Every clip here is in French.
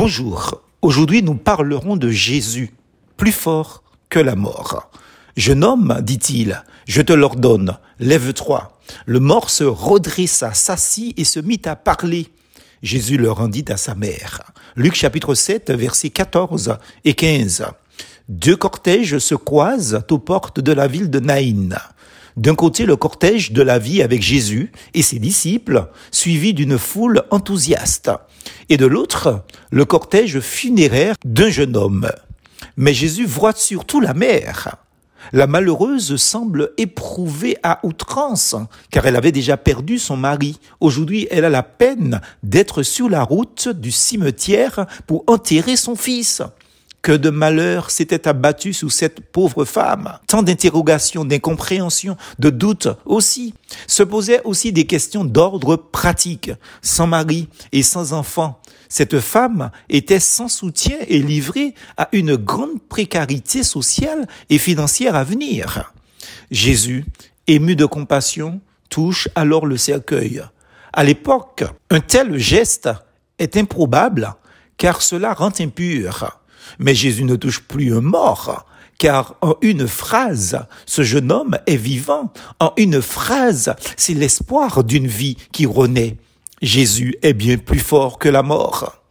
Bonjour, aujourd'hui nous parlerons de Jésus, plus fort que la mort. Jeune homme, dit-il, je te l'ordonne, lève-toi. Le mort se redressa, s'assit et se mit à parler. Jésus le rendit à sa mère. Luc chapitre 7, versets 14 et 15. Deux cortèges se croisent aux portes de la ville de Naïn. D'un côté, le cortège de la vie avec Jésus et ses disciples, suivi d'une foule enthousiaste. Et de l'autre, le cortège funéraire d'un jeune homme. Mais Jésus voit surtout la mère. La malheureuse semble éprouvée à outrance, car elle avait déjà perdu son mari. Aujourd'hui, elle a la peine d'être sur la route du cimetière pour enterrer son fils que de malheur s'était abattu sous cette pauvre femme. Tant d'interrogations, d'incompréhensions, de doutes aussi. Se posaient aussi des questions d'ordre pratique. Sans mari et sans enfant, cette femme était sans soutien et livrée à une grande précarité sociale et financière à venir. Jésus, ému de compassion, touche alors le cercueil. À l'époque, un tel geste est improbable car cela rend impur. Mais Jésus ne touche plus un mort, car en une phrase, ce jeune homme est vivant. En une phrase, c'est l'espoir d'une vie qui renaît. Jésus est bien plus fort que la mort.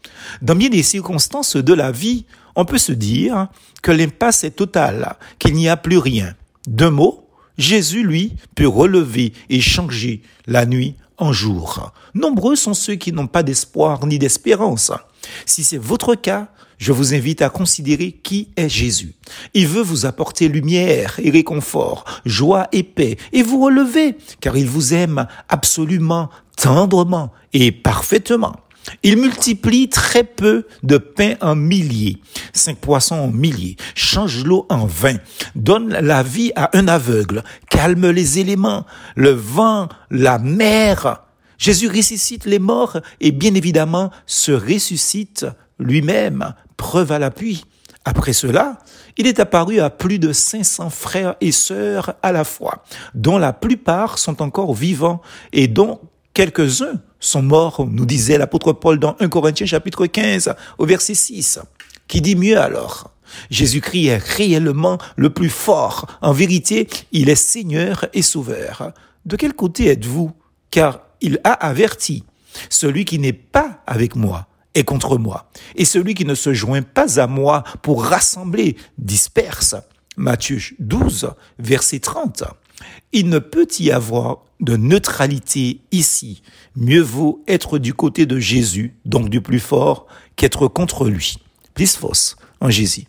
Dans bien des circonstances de la vie, on peut se dire que l'impasse est totale, qu'il n'y a plus rien. D'un mot, Jésus, lui, peut relever et changer la nuit en jour. Nombreux sont ceux qui n'ont pas d'espoir ni d'espérance. Si c'est votre cas, je vous invite à considérer qui est Jésus. Il veut vous apporter lumière et réconfort, joie et paix, et vous relever, car il vous aime absolument, tendrement et parfaitement. Il multiplie très peu de pain en milliers, cinq poissons en milliers, change l'eau en vin, donne la vie à un aveugle, calme les éléments, le vent, la mer. Jésus ressuscite les morts et bien évidemment se ressuscite lui-même, preuve à l'appui. Après cela, il est apparu à plus de 500 frères et sœurs à la fois, dont la plupart sont encore vivants et dont quelques-uns sont morts, nous disait l'apôtre Paul dans 1 Corinthiens chapitre 15 au verset 6. Qui dit mieux alors? Jésus-Christ est réellement le plus fort. En vérité, il est Seigneur et Sauveur. De quel côté êtes-vous? Car il a averti, celui qui n'est pas avec moi contre moi, et celui qui ne se joint pas à moi pour rassembler disperse. Matthieu 12, verset 30. Il ne peut y avoir de neutralité ici. Mieux vaut être du côté de Jésus, donc du plus fort, qu'être contre lui. Plus fausse en Jésus.